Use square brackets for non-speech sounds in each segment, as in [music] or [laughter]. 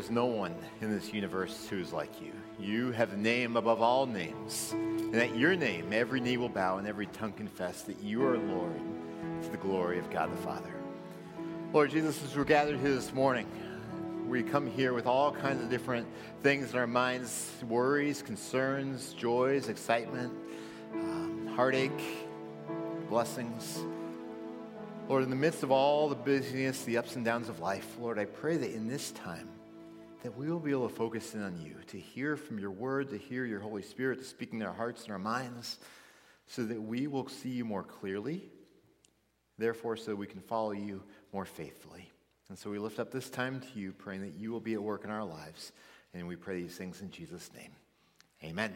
is no one in this universe who is like you. You have a name above all names, and at your name every knee will bow and every tongue confess that you are Lord to the glory of God the Father. Lord Jesus, as we're gathered here this morning, we come here with all kinds of different things in our minds worries, concerns, joys, excitement, um, heartache, blessings. Lord, in the midst of all the busyness, the ups and downs of life, Lord, I pray that in this time, that we will be able to focus in on you, to hear from your word, to hear your Holy Spirit to speak in our hearts and our minds, so that we will see you more clearly, therefore, so we can follow you more faithfully. And so we lift up this time to you, praying that you will be at work in our lives. And we pray these things in Jesus' name. Amen.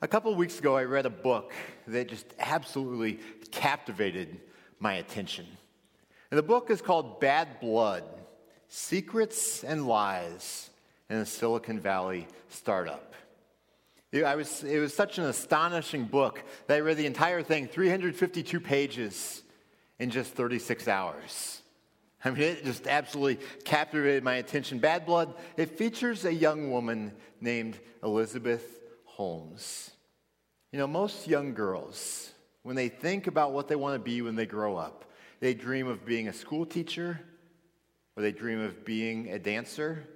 A couple of weeks ago, I read a book that just absolutely captivated my attention. And the book is called Bad Blood Secrets and Lies in a Silicon Valley Startup. It, I was, it was such an astonishing book that I read the entire thing, 352 pages, in just 36 hours. I mean, it just absolutely captivated my attention. Bad Blood, it features a young woman named Elizabeth Holmes. You know, most young girls, when they think about what they want to be when they grow up. They dream of being a school teacher, or they dream of being a dancer,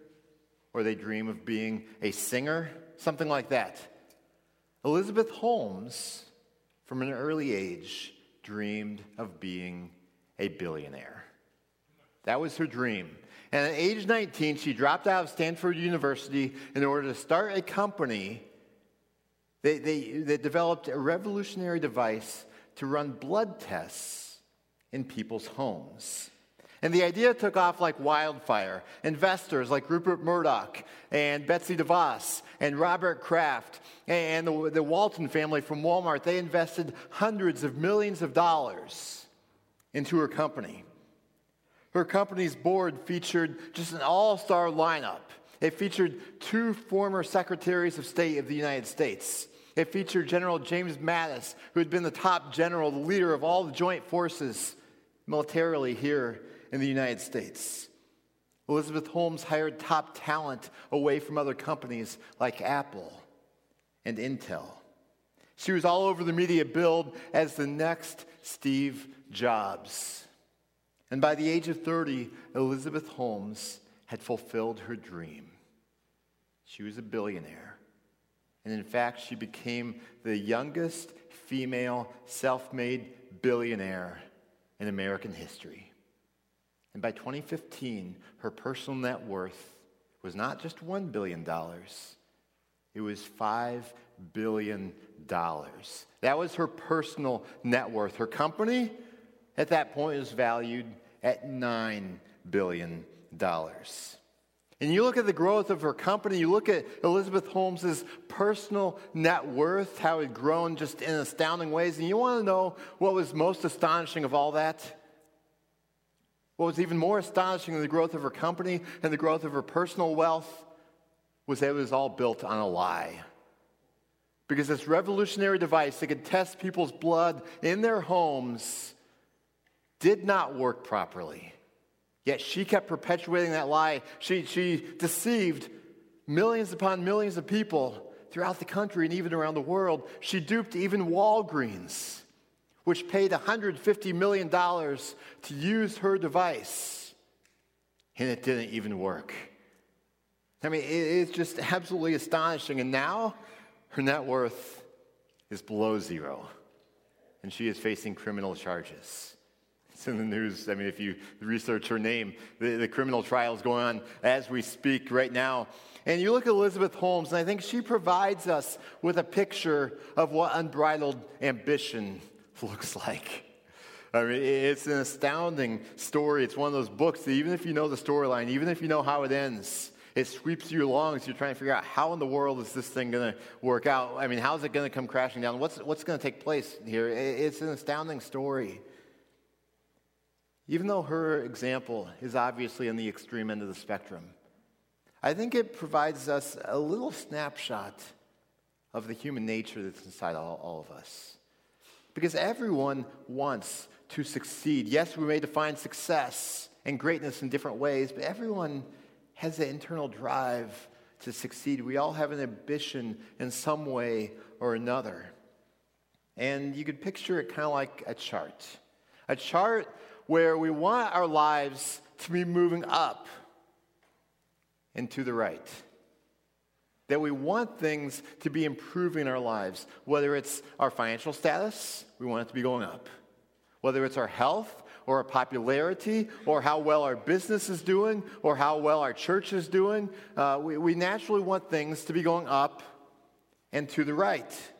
or they dream of being a singer, something like that. Elizabeth Holmes, from an early age, dreamed of being a billionaire. That was her dream. And at age 19, she dropped out of Stanford University in order to start a company they, they, they developed a revolutionary device to run blood tests in people's homes. And the idea took off like wildfire. Investors like Rupert Murdoch and Betsy DeVos and Robert Kraft and the, the, Walton family from Walmart, they invested hundreds of millions of dollars into her company. Her company's board featured just an all star lineup. It featured two former secretaries of state of the United States it featured General James Mattis, who had been the top general, the leader of all the joint forces militarily here in the United States. Elizabeth Holmes hired top talent away from other companies like Apple and Intel. She was all over the media billed as the next Steve Jobs. And by the age of 30, Elizabeth Holmes had fulfilled her dream. She was a billionaire. And in fact, she became the youngest female self made billionaire in American history. And by 2015, her personal net worth was not just $1 billion, it was $5 billion. That was her personal net worth. Her company at that point was valued at $9 billion. And you look at the growth of her company, you look at Elizabeth Holmes's personal net worth, how it grown just in astounding ways. And you want to know what was most astonishing of all that? What was even more astonishing than the growth of her company and the growth of her personal wealth was that it was all built on a lie. Because this revolutionary device that could test people's blood in their homes did not work properly. Yet she kept perpetuating that lie. She, she deceived millions upon millions of people throughout the country and even around the world. She duped even Walgreens, which paid $150 million to use her device. And it didn't even work. I mean, it's just absolutely astonishing. And now her net worth is below zero, and she is facing criminal charges. It's in the news. I mean, if you research her name, the, the criminal trial is going on as we speak right now. And you look at Elizabeth Holmes, and I think she provides us with a picture of what unbridled ambition [laughs] looks like. I mean, it's an astounding story. It's one of those books that even if you know the storyline, even if you know how it ends, it sweeps you along as you're trying to figure out how in the world is this thing going to work out? I mean, how's it going to come crashing down? What's, what's going to take place here? It's an astounding story. Even though her example is obviously on the extreme end of the spectrum, I think it provides us a little snapshot of the human nature that's inside all, all of us. Because everyone wants to succeed. Yes, we may define success and greatness in different ways, but everyone has an internal drive to succeed. We all have an ambition in some way or another. And you could picture it kind of like a chart a chart where we want our lives to be moving up and to the right. That we want things to be improving our lives, whether it's our financial status, we want it to be going up. Whether it's our health or our popularity or how well our business is doing or how well our church is doing, uh, we, we naturally want things to be going up and to the right.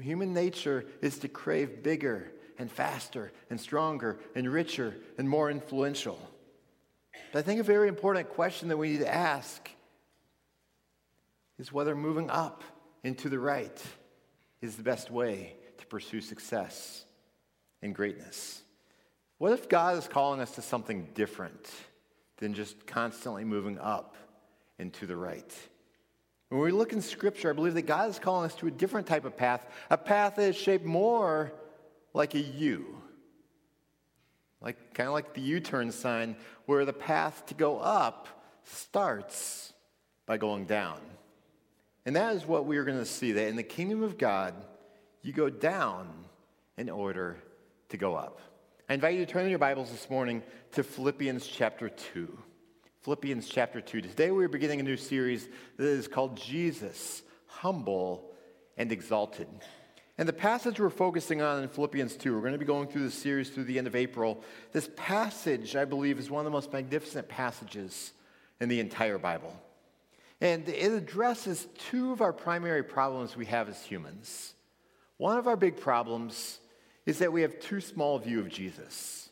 Human nature is to crave bigger and faster and stronger and richer and more influential. But I think a very important question that we need to ask is whether moving up and to the right is the best way to pursue success and greatness. What if God is calling us to something different than just constantly moving up and to the right? When we look in Scripture, I believe that God is calling us to a different type of path, a path that is shaped more like a U. Like kind of like the U-turn sign where the path to go up starts by going down. And that is what we are going to see that in the kingdom of God, you go down in order to go up. I invite you to turn in your Bibles this morning to Philippians chapter 2. Philippians chapter 2. Today we're beginning a new series that is called Jesus, Humble and Exalted. And the passage we're focusing on in Philippians 2, we're going to be going through this series through the end of April. This passage, I believe, is one of the most magnificent passages in the entire Bible. And it addresses two of our primary problems we have as humans. One of our big problems is that we have too small a view of Jesus.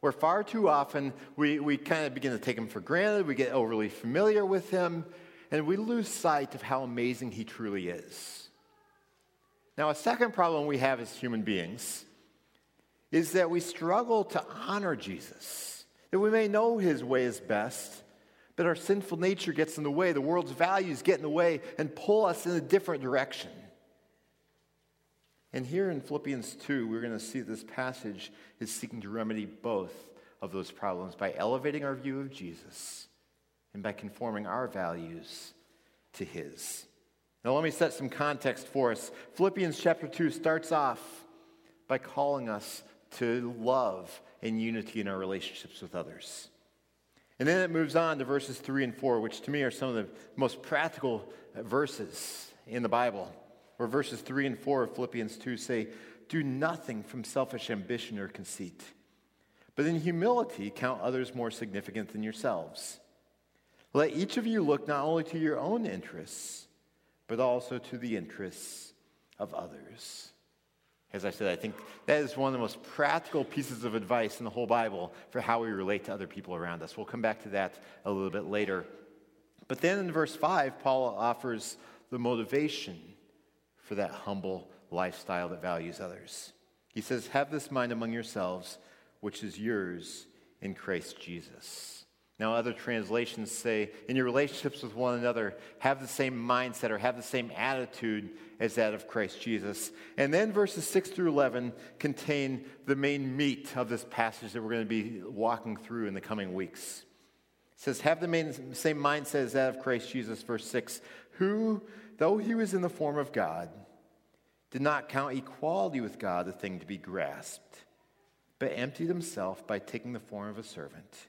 Where far too often we, we kind of begin to take him for granted, we get overly familiar with him, and we lose sight of how amazing he truly is. Now, a second problem we have as human beings is that we struggle to honor Jesus. That we may know his way is best, but our sinful nature gets in the way, the world's values get in the way and pull us in a different direction. And here in Philippians 2, we're going to see this passage is seeking to remedy both of those problems by elevating our view of Jesus and by conforming our values to his. Now, let me set some context for us. Philippians chapter 2 starts off by calling us to love and unity in our relationships with others. And then it moves on to verses 3 and 4, which to me are some of the most practical verses in the Bible, where verses 3 and 4 of Philippians 2 say, Do nothing from selfish ambition or conceit, but in humility count others more significant than yourselves. Let each of you look not only to your own interests, but also to the interests of others. As I said, I think that is one of the most practical pieces of advice in the whole Bible for how we relate to other people around us. We'll come back to that a little bit later. But then in verse 5, Paul offers the motivation for that humble lifestyle that values others. He says, Have this mind among yourselves, which is yours in Christ Jesus. Now, other translations say, in your relationships with one another, have the same mindset or have the same attitude as that of Christ Jesus. And then verses 6 through 11 contain the main meat of this passage that we're going to be walking through in the coming weeks. It says, have the main, same mindset as that of Christ Jesus, verse 6, who, though he was in the form of God, did not count equality with God a thing to be grasped, but emptied himself by taking the form of a servant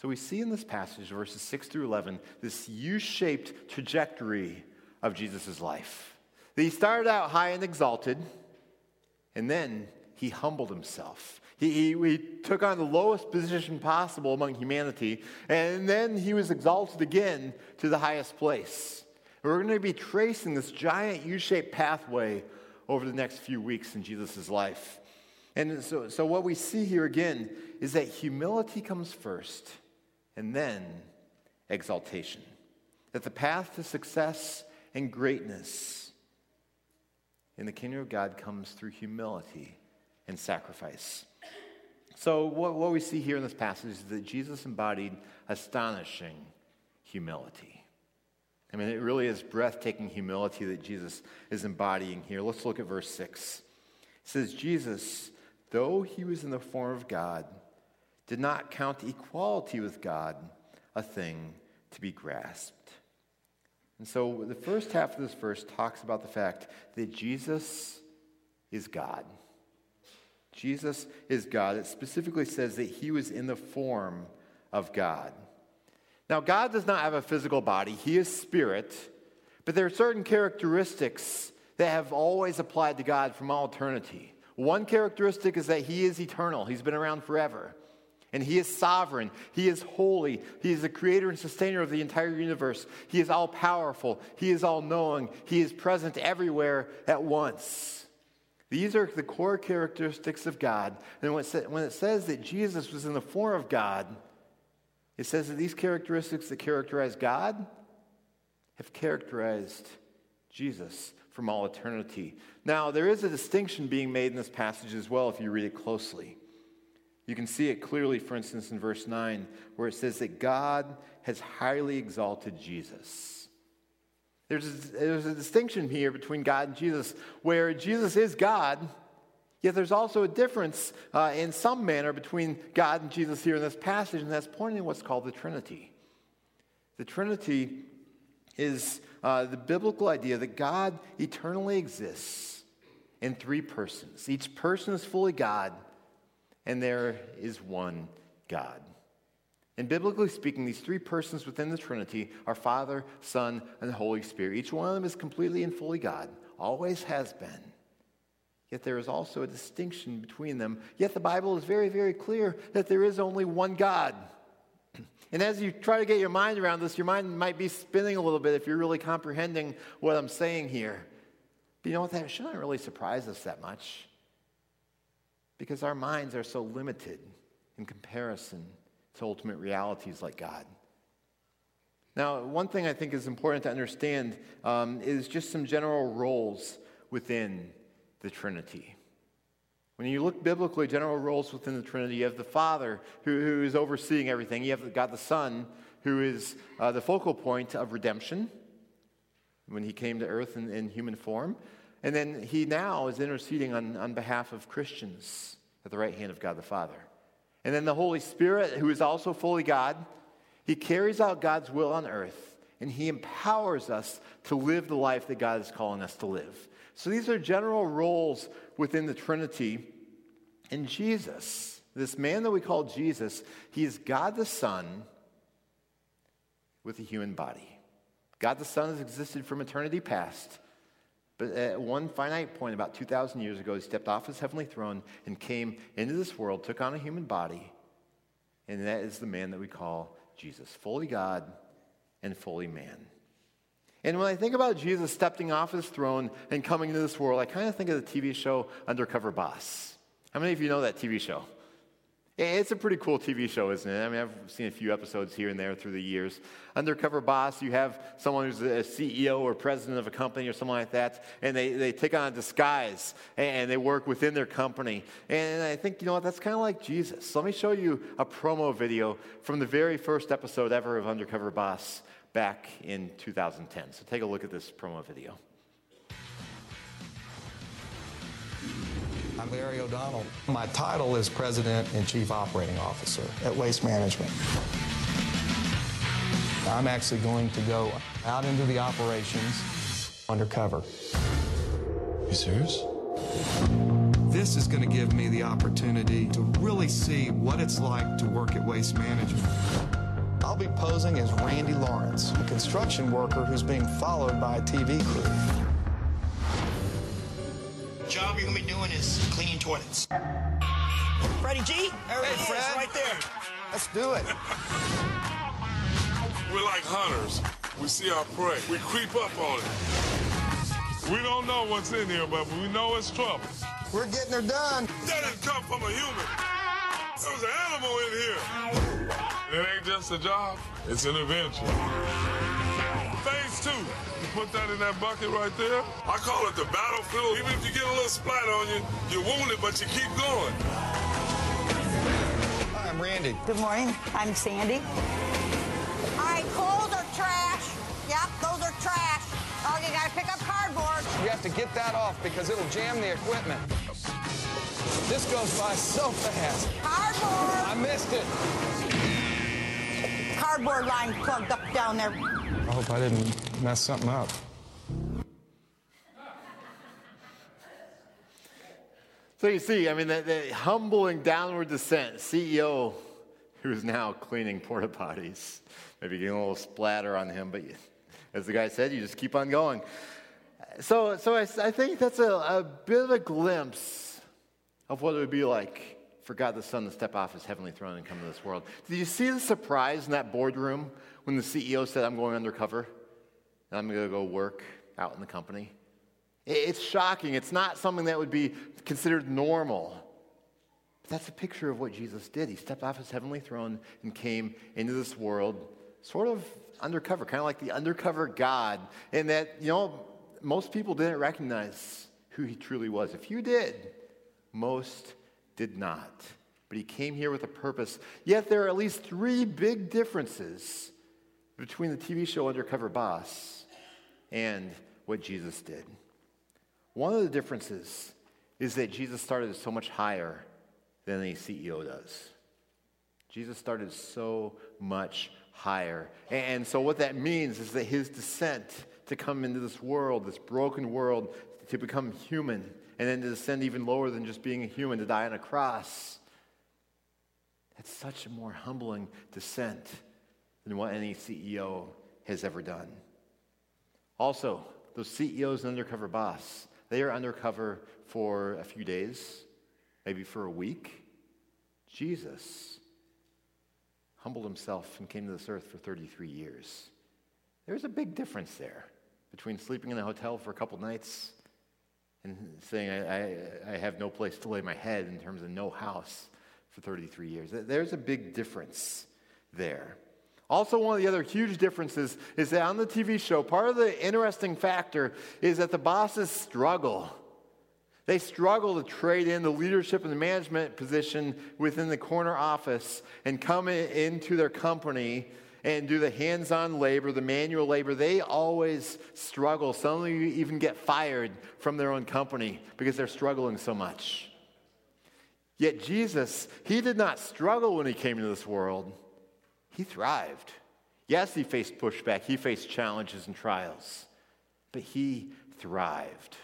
So we see in this passage, verses 6 through 11, this U shaped trajectory of Jesus' life. He started out high and exalted, and then he humbled himself. He, he, he, took on the lowest position possible among humanity, and then he was exalted again to the highest place. And we're going to be tracing this giant U shaped pathway over the next few weeks in Jesus' life. And so, so, what we see here again is that humility comes first and then exaltation. That the path to success and greatness in the kingdom of God comes through humility and sacrifice. So, what, what we see here in this passage is that Jesus embodied astonishing humility. I mean, it really is breathtaking humility that Jesus is embodying here. Let's look at verse 6. It says, Jesus, though he was in the form of God, did not count equality with God a thing to be grasped. And so the first half of this verse talks about the fact that Jesus is God. Jesus is God. It specifically says that he was in the form of God. Now, God does not have a physical body, he is spirit, but there are certain characteristics that have always applied to God from all eternity. One characteristic is that he is eternal, he's been around forever. And he is sovereign. He is holy. He is the creator and sustainer of the entire universe. He is all powerful. He is all knowing. He is present everywhere at once. These are the core characteristics of God. And when it says that Jesus was in the form of God, it says that these characteristics that characterize God have characterized Jesus from all eternity. Now, there is a distinction being made in this passage as well if you read it closely. You can see it clearly, for instance, in verse 9, where it says that God has highly exalted Jesus. There's a, there's a distinction here between God and Jesus, where Jesus is God, yet there's also a difference uh, in some manner between God and Jesus here in this passage, and that's pointing to what's called the Trinity. The Trinity is uh, the biblical idea that God eternally exists in three persons. Each person is fully God and there is one God. And biblically speaking, these three persons within the Trinity are Father, Son, and Holy Spirit. Each one of them is completely and fully God, always has been. Yet there is also a distinction between them. Yet the Bible is very, very clear that there is only one God. [clears throat] And as you try to get your mind around this, your mind might be spinning a little bit if you're really comprehending what I'm saying here. But you know what? That shouldn't really surprise us that much because our minds are so limited in comparison to ultimate realities like God. Now, one thing I think is important to understand um, is just some general roles within the Trinity. When you look biblically, general roles within the Trinity, you have the Father who, who is overseeing everything. You have God the Son who is uh, the focal point of redemption when he came to earth in, in human form. And then he now is interceding on, on behalf of Christians at the right hand of God the Father. And then the Holy Spirit, who is also fully God, he carries out God's will on earth and he empowers us to live the life that God is calling us to live. So these are general roles within the Trinity. And Jesus, this man that we call Jesus, he is God the Son with a human body. God the Son has existed from eternity past. But at one finite point, about 2,000 years ago, he stepped off his heavenly throne and came into this world, took on a human body, and that is the man that we call Jesus, fully God and fully man. And when I think about Jesus stepping off his throne and coming into this world, I kind of think of the TV show Undercover Boss. How many of you know that TV show? It's a pretty cool TV show, isn't it? I mean, I've seen a few episodes here and there through the years. Undercover boss, you have someone who's a CEO or president of a company or something like that, and they, they take on a disguise and they work within their company. And I think, you know what, that's kind of like Jesus. Let me show you a promo video from the very first episode ever of Undercover Boss back in 2010. So take a look at this promo video. I'm Larry O'Donnell. My title is President and Chief Operating Officer at Waste Management. I'm actually going to go out into the operations undercover. You serious? This is going to give me the opportunity to really see what it's like to work at Waste Management. I'll be posing as Randy Lawrence, a construction worker who's being followed by a TV crew job you're gonna be doing is cleaning toilets. Freddie G, there hey, Fred. Is, right there. Let's do it. [laughs] We're like hunters. We see our prey. We creep up on it. We don't know what's in here, but we know it's trouble. We're getting her done. That didn't come from a human. There was an animal in here. It ain't just a job, it's an adventure. Phase two, you put that in that bucket right there. I call it the battlefield. Even if you get a little splat on you, you're wounded, but you keep going. Hi, I'm Randy. Good morning. I'm Sandy. All right, clothes are trash. Yep, those are trash. Oh, you gotta pick up cardboard. You have to get that off because it'll jam the equipment. This goes by so fast. Cardboard. I missed it. Cardboard line plugged up down there. I hope I didn't mess something up. So you see, I mean, the, the humbling downward descent, CEO who's now cleaning porta potties, maybe getting a little splatter on him, but you, as the guy said, you just keep on going. So, so I, I think that's a, a bit of a glimpse of what it would be like for God the Son to step off his heavenly throne and come to this world. Did you see the surprise in that boardroom when the CEO said, I'm going undercover and I'm going to go work out in the company? It's shocking. It's not something that would be considered normal. But that's a picture of what Jesus did. He stepped off his heavenly throne and came into this world sort of undercover, kind of like the undercover God, in that, you know, most people didn't recognize who he truly was. If you did, most did not. But he came here with a purpose. Yet there are at least three big differences between the TV show Undercover Boss and what Jesus did. One of the differences is that Jesus started so much higher than a CEO does. Jesus started so much higher. And so, what that means is that his descent to come into this world, this broken world, to become human, and then to descend even lower than just being a human, to die on a cross, that's such a more humbling descent than what any CEO has ever done. Also, those CEOs and undercover boss, they are undercover for a few days, maybe for a week. Jesus humbled himself and came to this earth for 33 years. There's a big difference there between sleeping in a hotel for a couple nights and saying, I, I, I, have no place to lay my head in terms of no house for 33 years. There's a big difference there. Also, one of the other huge differences is that on the TV show, part of the interesting factor is that the bosses struggle. They struggle to trade in the leadership and the management position within the corner office and come in, into their company and do the hands on labor, the manual labor. They always struggle. Some of you even get fired from their own company because they're struggling so much. Yet Jesus, he did not struggle when he came into this world he thrived. Yes, he faced pushback, he faced challenges and trials, but he thrived.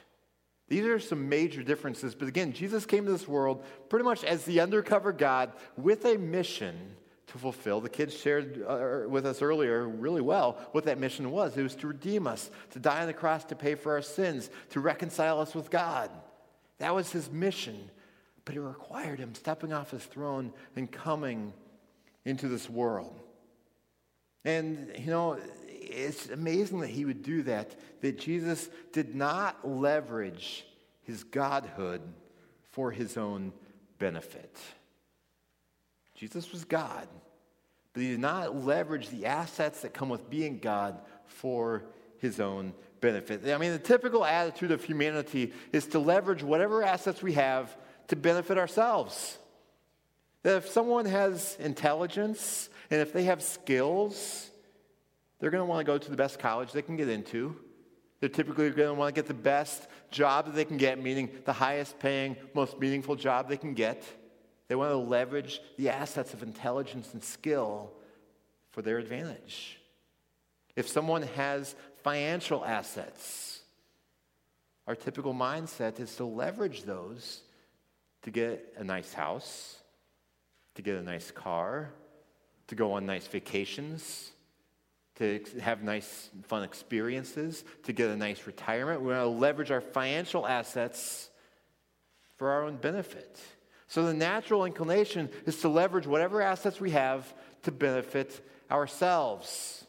These are some major differences. But again, Jesus came to this world pretty much as the undercover God with a mission to fulfill. The kids shared uh, with us earlier really well what that mission was. It was to redeem us, to die on the cross to pay for our sins, to reconcile us with God. That was his mission. But it required him stepping off his throne and coming into this world. And, you know, it's amazing that he would do that, that Jesus did not leverage his godhood for his own benefit. Jesus was God, but he did not leverage the assets that come with being God for his own benefit. I mean, the typical attitude of humanity is to leverage whatever assets we have to benefit ourselves. That if someone has intelligence and if they have skills, they're going to want to go to the best college they can get into. They're typically going to want to get the best job that they can get, meaning the highest paying, most meaningful job they can get. They want to leverage the assets of intelligence and skill for their advantage. If someone has financial assets, our typical mindset is to leverage those to get a nice house, to get a nice car, to go on nice vacations, to have nice, fun experiences, to get a nice retirement. We want to leverage our financial assets for our own benefit. So the natural inclination is to leverage whatever assets we have to benefit ourselves.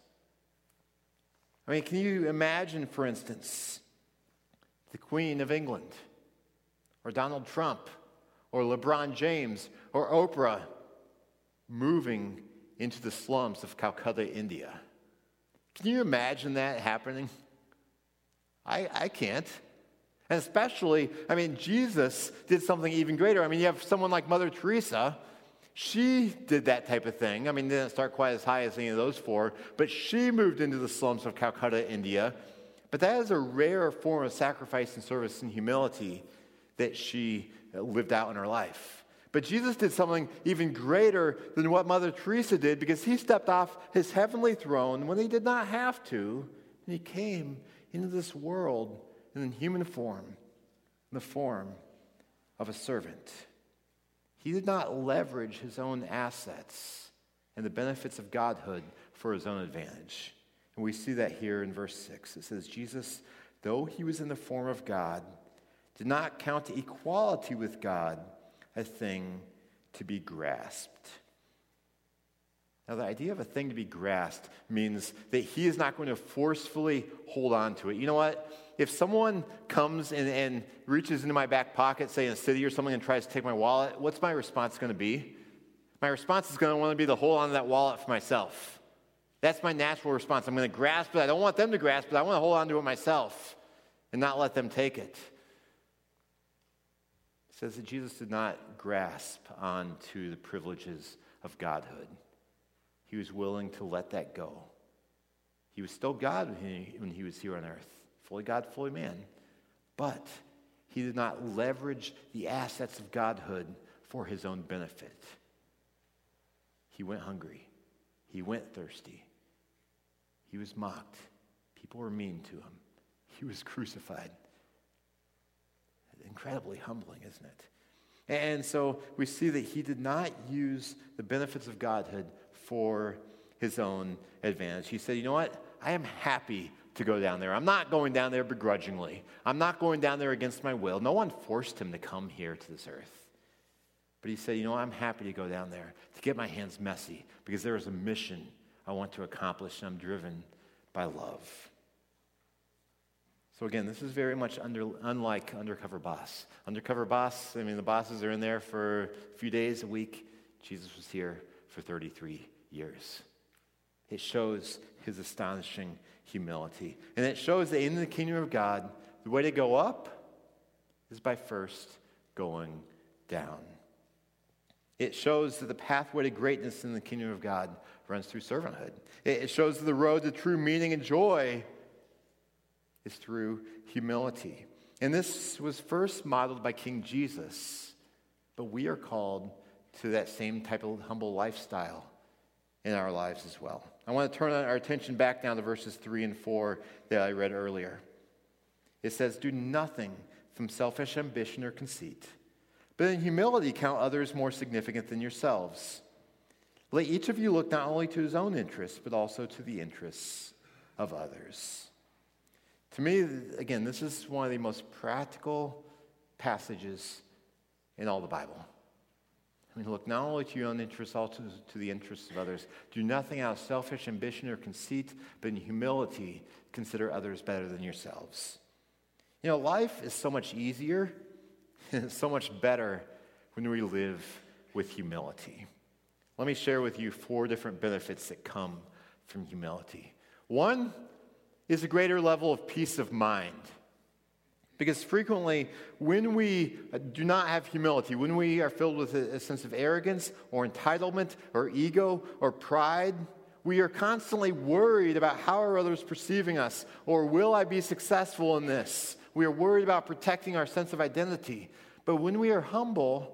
I mean, can you imagine, for instance, the Queen of England, or Donald Trump, or LeBron James, or Oprah moving into the slums of Calcutta, India. Can you imagine that happening? I, I can't. And especially, I mean, Jesus did something even greater. I mean, you have someone like Mother Teresa. She did that type of thing. I mean, didn't start quite as high as any of those four, but she moved into the slums of Calcutta, India. But that is a rare form of sacrifice and service and humility that she lived out in her life. But Jesus did something even greater than what Mother Teresa did because he stepped off his heavenly throne when he did not have to, and he came into this world in human form, in the form of a servant. He did not leverage his own assets and the benefits of godhood for his own advantage. And we see that here in verse 6. It says, Jesus, though he was in the form of God, did not count equality with God a thing to be grasped. Now, the idea of a thing to be grasped means that he is not going to forcefully hold on to it. You know what? If someone comes and, and reaches into my back pocket, say in a city or something, and tries to take my wallet, what's my response going to be? My response is going to want to be to hold on to that wallet for myself. That's my natural response. I'm going to grasp it. I don't want them to grasp it. I want to hold on to it myself and not let them take it says that Jesus did not grasp onto the privileges of godhood. He was willing to let that go. He was still God when he, when he was here on earth, fully God, fully man. But he did not leverage the assets of godhood for his own benefit. He went hungry. He went thirsty. He was mocked. People were mean to him. He was [laughs] crucified incredibly humbling, isn't it? And so we see that he did not use the benefits of godhood for his own advantage. He said, You know what? I am happy to go down there. I'm not going down there begrudgingly. I'm not going down there against my will. No one forced him to come here to this earth. But he said, You know, I'm happy to go down there to get my hands messy because there is a mission I want to accomplish and I'm driven by love. So again, this is very much under, unlike Undercover Boss. Undercover Boss, I mean, the bosses are in there for a few days, a week. Jesus was here for 33 years. It shows his astonishing humility. And it shows that in the kingdom of God, the way to go up is by first going down. It shows that the pathway to greatness in the kingdom of God runs through servanthood. It shows that the road to true meaning and joy is through humility. And this was first modeled by King Jesus, but we are called to that same type of humble lifestyle in our lives as well. I want to turn our attention back now to verses 3 and 4 that I read earlier. It says, Do nothing from selfish ambition or conceit, but in humility count others more significant than yourselves. Let each of you look not only to his own interests, but also to the interests of others. To me, again, this is one of the most practical passages in all the Bible. I mean, look not only to your own interests, also to the interests of others. Do nothing out of selfish ambition or conceit, but in humility, consider others better than yourselves. You know, life is so much easier and [laughs] so much better when we live with humility. Let me share with you four different benefits that come from humility. One, is a greater level of peace of mind. Because frequently, when we do not have humility, when we are filled with a, sense of arrogance or entitlement or ego or pride, we are constantly worried about how are others perceiving us or will I be successful in this? We are worried about protecting our sense of identity. But when we are humble,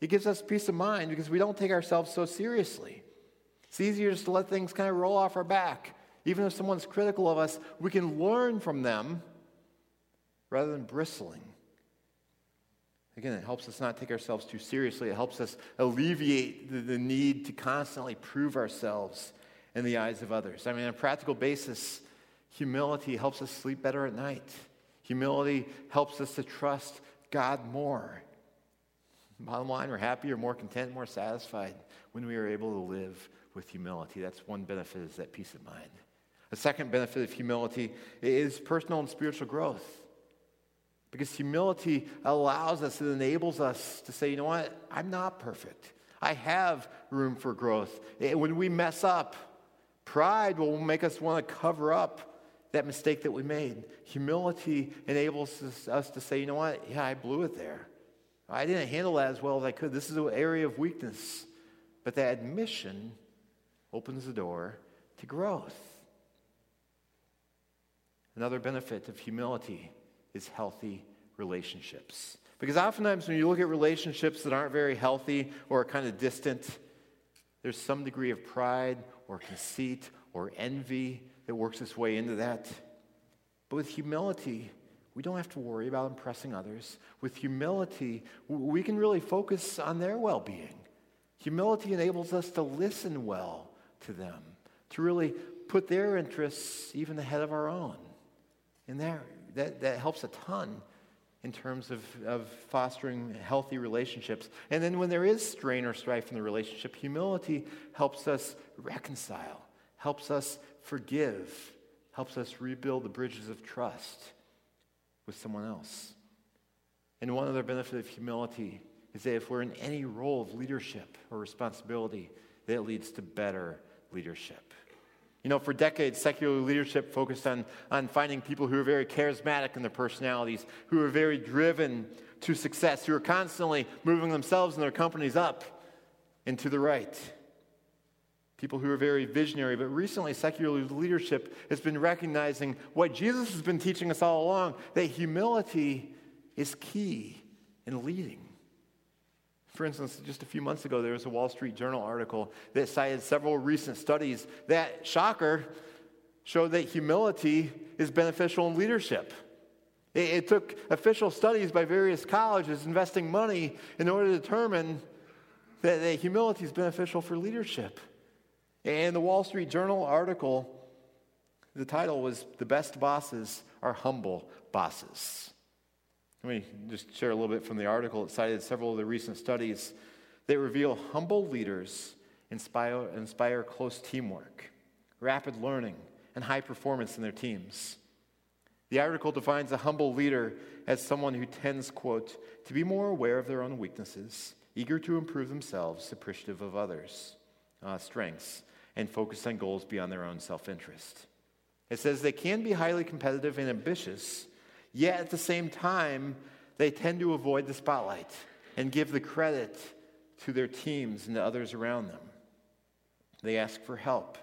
it gives us peace of mind because we don't take ourselves so seriously. It's easier just to let things kind of roll off our back. Even if someone's critical of us, we can learn from them rather than bristling. Again, it helps us not take ourselves too seriously. It helps us alleviate the, the, need to constantly prove ourselves in the eyes of others. I mean, on a practical basis, humility helps us sleep better at night. Humility helps us to trust God more. Bottom line, we're happier, more content, more satisfied when we are able to live with humility. That's one benefit is that peace of mind. The second benefit of humility is personal and spiritual growth. Because humility allows us, it enables us to say, you know what, I'm not perfect. I have room for growth. When we mess up, pride will make us want to cover up that mistake that we made. Humility enables us, us to say, you know what? Yeah, I blew it there. I didn't handle that as well as I could. This is an area of weakness. But that admission opens the door to growth. Another benefit of humility is healthy relationships. Because oftentimes, when you look at relationships that aren't very healthy or are kind of distant, there's some degree of pride or conceit or envy that works its way into that. But with humility, we don't have to worry about impressing others. With humility, we can really focus on their well being. Humility enables us to listen well to them, to really put their interests even ahead of our own. And that, that, that helps a ton in terms of, of fostering healthy relationships. And then when there is strain or strife in the relationship, humility helps us reconcile, helps us forgive, helps us rebuild the bridges of trust with someone else. And one other benefit of humility is that if we're in any role of leadership or responsibility, that leads to better leadership. You know, for decades, secular leadership focused on, on finding people who are very charismatic in their personalities, who are very driven to success, who are constantly moving themselves and their companies up and to the right. People who are very visionary. But recently, secular leadership has been recognizing what Jesus has been teaching us all along that humility is key in leading. For instance, just a few months ago, there was a Wall Street Journal article that cited several recent studies that, shocker, showed that humility is beneficial in leadership. It, it took official studies by various colleges investing money in order to determine that, that humility is beneficial for leadership. And the Wall Street Journal article, the title was The Best Bosses Are Humble Bosses. Let me just share a little bit from the article. It cited several of the recent studies that reveal humble leaders inspire, inspire close teamwork, rapid learning, and high performance in their teams. The article defines a humble leader as someone who tends, quote, to be more aware of their own weaknesses, eager to improve themselves, appreciative of others' uh, strengths, and focused on goals beyond their own self interest. It says they can be highly competitive and ambitious, Yet at the same time, they tend to avoid the spotlight and give the credit to their teams and to others around them. They ask for help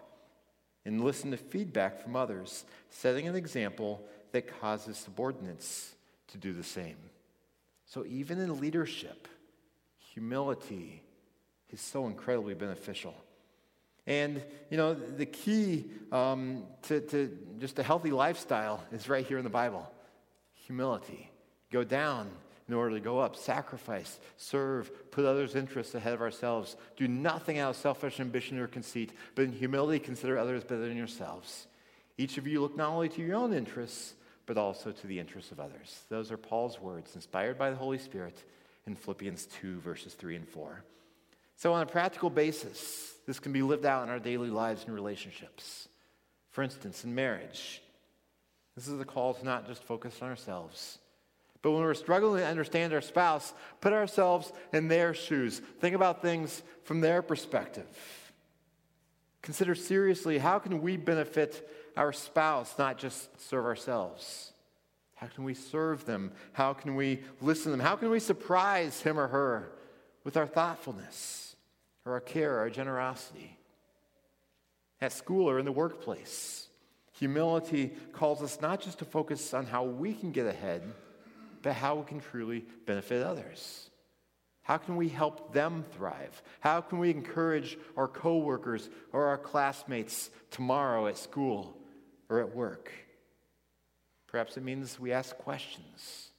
and listen to feedback from others, setting an example that causes subordinates to do the same. So, even in leadership, humility is so incredibly beneficial. And, you know, the key um, to, to just a healthy lifestyle is right here in the Bible humility. Go down in order to go up. Sacrifice, serve, put others' interests ahead of ourselves. Do nothing out of selfish ambition or conceit, but in humility consider others better than yourselves. Each of you look not only to your own interests, but also to the interests of others. Those are Paul's words, inspired by the Holy Spirit in Philippians 2, verses 3 and 4. So, on a practical basis, this can be lived out in our daily lives and relationships. For instance, in marriage, this is a call to not just focus on ourselves. But when we're struggling to understand our spouse, put ourselves in their shoes. Think about things from their perspective. Consider seriously how can we benefit our spouse, not just serve ourselves? How can we serve them? How can we listen to them? How can we surprise him or her with our thoughtfulness or our care, our generosity? At school or in the workplace. Humility calls us not just to focus on how we can get ahead, but how we can truly benefit others. How can we help them thrive? How can we encourage our coworkers or our classmates tomorrow at school or at work? Perhaps it means we ask questions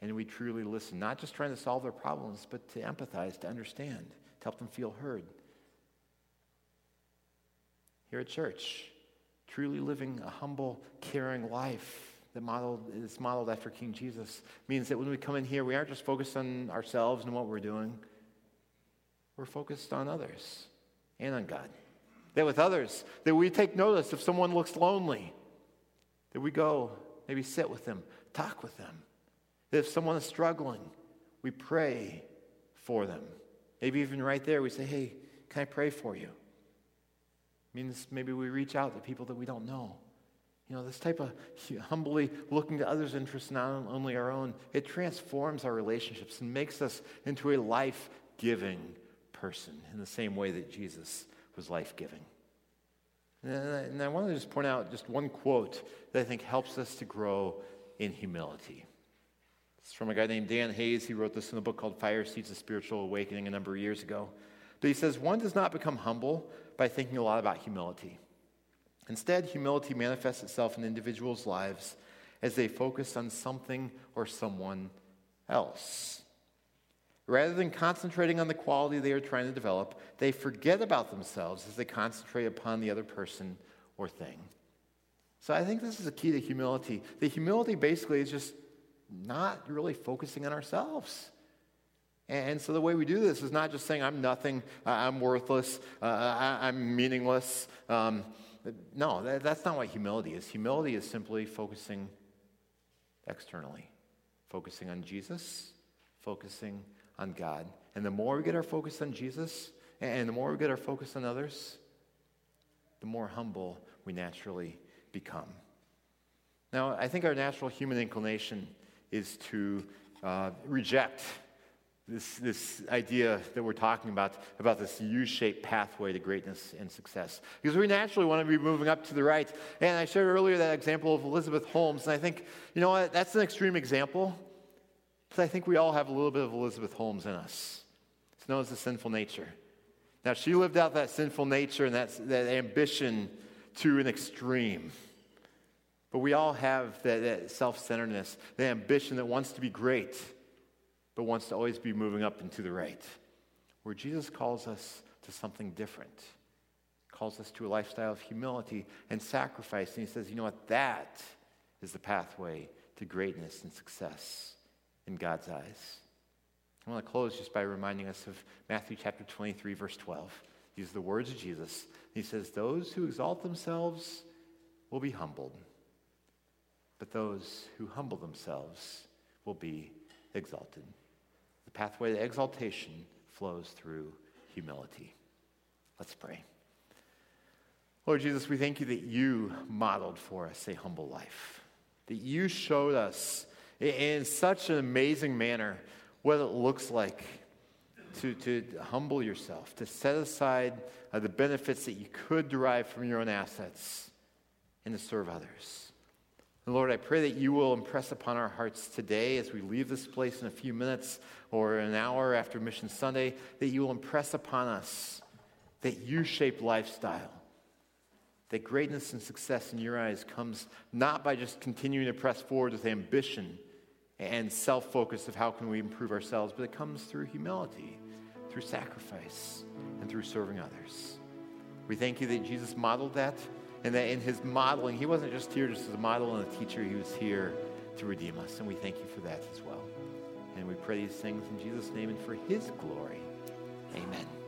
and we truly listen, not just trying to solve their problems, but to empathize, to understand, to help them feel heard. Here at church, truly living a humble, caring life that modeled, is modeled after King Jesus means that when we come in here, we aren't just focused on ourselves and what we're doing, we're focused on others and on God. That with others, that we take notice if someone looks lonely, that we go, maybe sit with them, talk with them. That if someone is struggling, we pray for them Maybe even right there, we say, hey, can I pray for you? Means maybe we reach out to people that we don't know. You know, this type of [laughs] humbly looking to others' interests, not only our own, it transforms our relationships and makes us into a life giving person in the same way that Jesus was life giving. And I want to just point out just one quote that I think helps us to grow in humility. It's from a guy named Dan Hayes. He wrote this in a book called Fire Seeds of Spiritual Awakening a number of years ago. But he says, One does not become humble by thinking a lot about humility. Instead, humility manifests itself in individuals' lives as they focus on something or someone else. Rather than concentrating on the quality they are trying to develop, they forget about themselves as they concentrate upon the other person or thing. So I think this is a key to humility. The humility basically is just not really focusing on ourselves. And so the way we do this is not just saying, I'm nothing, I'm worthless, uh, I, am meaningless. Um, no, that, that's not what humility is. Humility is simply focusing externally, focusing on Jesus, focusing on God. And the more we get our focus on Jesus, and the more we get our focus on others, the more humble we naturally become. Now, I think our natural human inclination is to uh, reject this, this idea that we're talking about, about this U shaped pathway to greatness and success. Because we naturally want to be moving up to the right. And I shared earlier that example of Elizabeth Holmes. And I think, you know what, that's an extreme example. But I think we all have a little bit of Elizabeth Holmes in us. It's known as the sinful nature. Now, she lived out that sinful nature and that, that ambition to an extreme. But we all have that, that self centeredness, the ambition that wants to be great but wants to always be moving up and to the right. Where Jesus calls us to something different, calls us to a lifestyle of humility and sacrifice. And he says, you know what? That is the pathway to greatness and success in God's eyes. I want to close just by reminding us of Matthew chapter 23, verse 12. These are the words of Jesus. He says, Those who exalt themselves will be humbled, but those who humble themselves will be exalted pathway to exaltation flows through humility. Let's pray. Lord Jesus, we thank you that you modeled for us a humble life, that you showed us in such an amazing manner what it looks like to, to humble yourself, to set aside uh, the benefits that you could derive from your own assets, and to serve others. And Lord, I pray that you will impress upon our hearts today as we leave this place in a few minutes or an hour after Mission Sunday, that you will impress upon us that U shape lifestyle. That greatness and success in your eyes comes not by just continuing to press forward with ambition and self focus of how can we improve ourselves, but it comes through humility, through sacrifice, and through serving others. We thank you that Jesus modeled that and that in his modeling, he wasn't just here just as a model and a teacher, he was here to redeem us. And we thank you for that as well. And we pray these things in Jesus' name and for his glory. Amen.